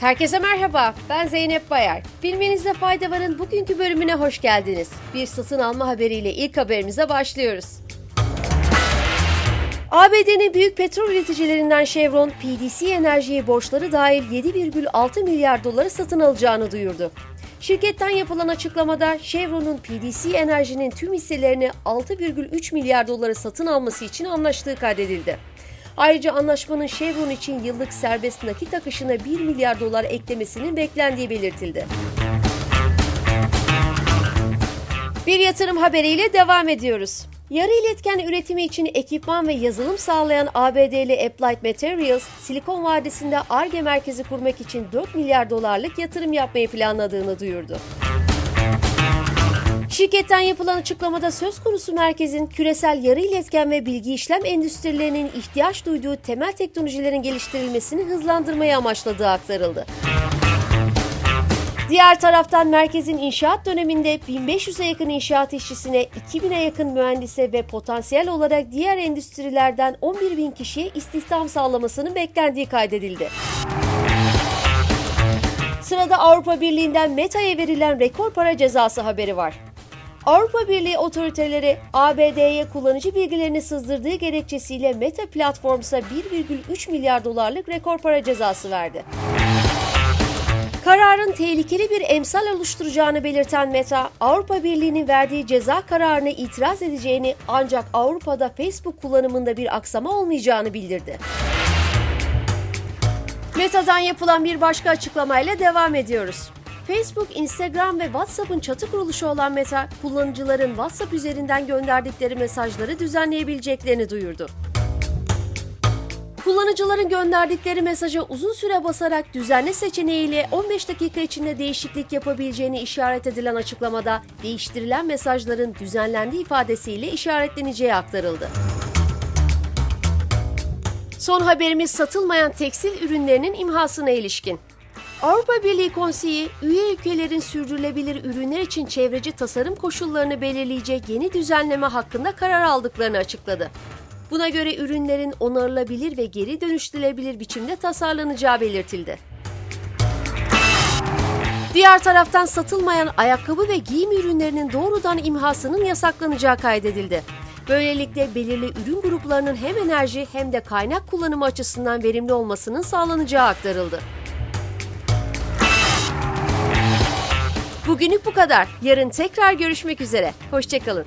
Herkese merhaba, ben Zeynep Bayar. Bilmenizde fayda varın bugünkü bölümüne hoş geldiniz. Bir satın alma haberiyle ilk haberimize başlıyoruz. ABD'nin büyük petrol üreticilerinden Chevron, PDC Enerji'ye borçları dahil 7,6 milyar doları satın alacağını duyurdu. Şirketten yapılan açıklamada Chevron'un PDC Enerji'nin tüm hisselerini 6,3 milyar dolara satın alması için anlaştığı kaydedildi. Ayrıca anlaşmanın Chevron için yıllık serbest nakit akışına 1 milyar dolar eklemesinin beklendiği belirtildi. Bir yatırım haberiyle devam ediyoruz. Yarı iletken üretimi için ekipman ve yazılım sağlayan ABD'li Applied Materials, Silikon Vadisi'nde ARGE merkezi kurmak için 4 milyar dolarlık yatırım yapmayı planladığını duyurdu. Şirketten yapılan açıklamada söz konusu merkezin küresel yarı iletken ve bilgi işlem endüstrilerinin ihtiyaç duyduğu temel teknolojilerin geliştirilmesini hızlandırmayı amaçladığı aktarıldı. Diğer taraftan merkezin inşaat döneminde 1500'e yakın inşaat işçisine, 2000'e yakın mühendise ve potansiyel olarak diğer endüstrilerden 11 bin kişiye istihdam sağlamasının beklendiği kaydedildi. Sırada Avrupa Birliği'nden Meta'ya verilen rekor para cezası haberi var. Avrupa Birliği otoriteleri ABD'ye kullanıcı bilgilerini sızdırdığı gerekçesiyle Meta Platforms'a 1,3 milyar dolarlık rekor para cezası verdi. Kararın tehlikeli bir emsal oluşturacağını belirten Meta, Avrupa Birliği'nin verdiği ceza kararına itiraz edeceğini ancak Avrupa'da Facebook kullanımında bir aksama olmayacağını bildirdi. Meta'dan yapılan bir başka açıklamayla devam ediyoruz. Facebook, Instagram ve WhatsApp'ın çatı kuruluşu olan Meta, kullanıcıların WhatsApp üzerinden gönderdikleri mesajları düzenleyebileceklerini duyurdu. Kullanıcıların gönderdikleri mesaja uzun süre basarak düzenle seçeneğiyle 15 dakika içinde değişiklik yapabileceğini işaret edilen açıklamada değiştirilen mesajların düzenlendiği ifadesiyle işaretleneceği aktarıldı. Son haberimiz satılmayan tekstil ürünlerinin imhasına ilişkin. Avrupa Birliği Konseyi, üye ülkelerin sürdürülebilir ürünler için çevreci tasarım koşullarını belirleyecek yeni düzenleme hakkında karar aldıklarını açıkladı. Buna göre ürünlerin onarılabilir ve geri dönüştürülebilir biçimde tasarlanacağı belirtildi. Diğer taraftan satılmayan ayakkabı ve giyim ürünlerinin doğrudan imhasının yasaklanacağı kaydedildi. Böylelikle belirli ürün gruplarının hem enerji hem de kaynak kullanımı açısından verimli olmasının sağlanacağı aktarıldı. Bugünlük bu kadar. Yarın tekrar görüşmek üzere. Hoşçakalın.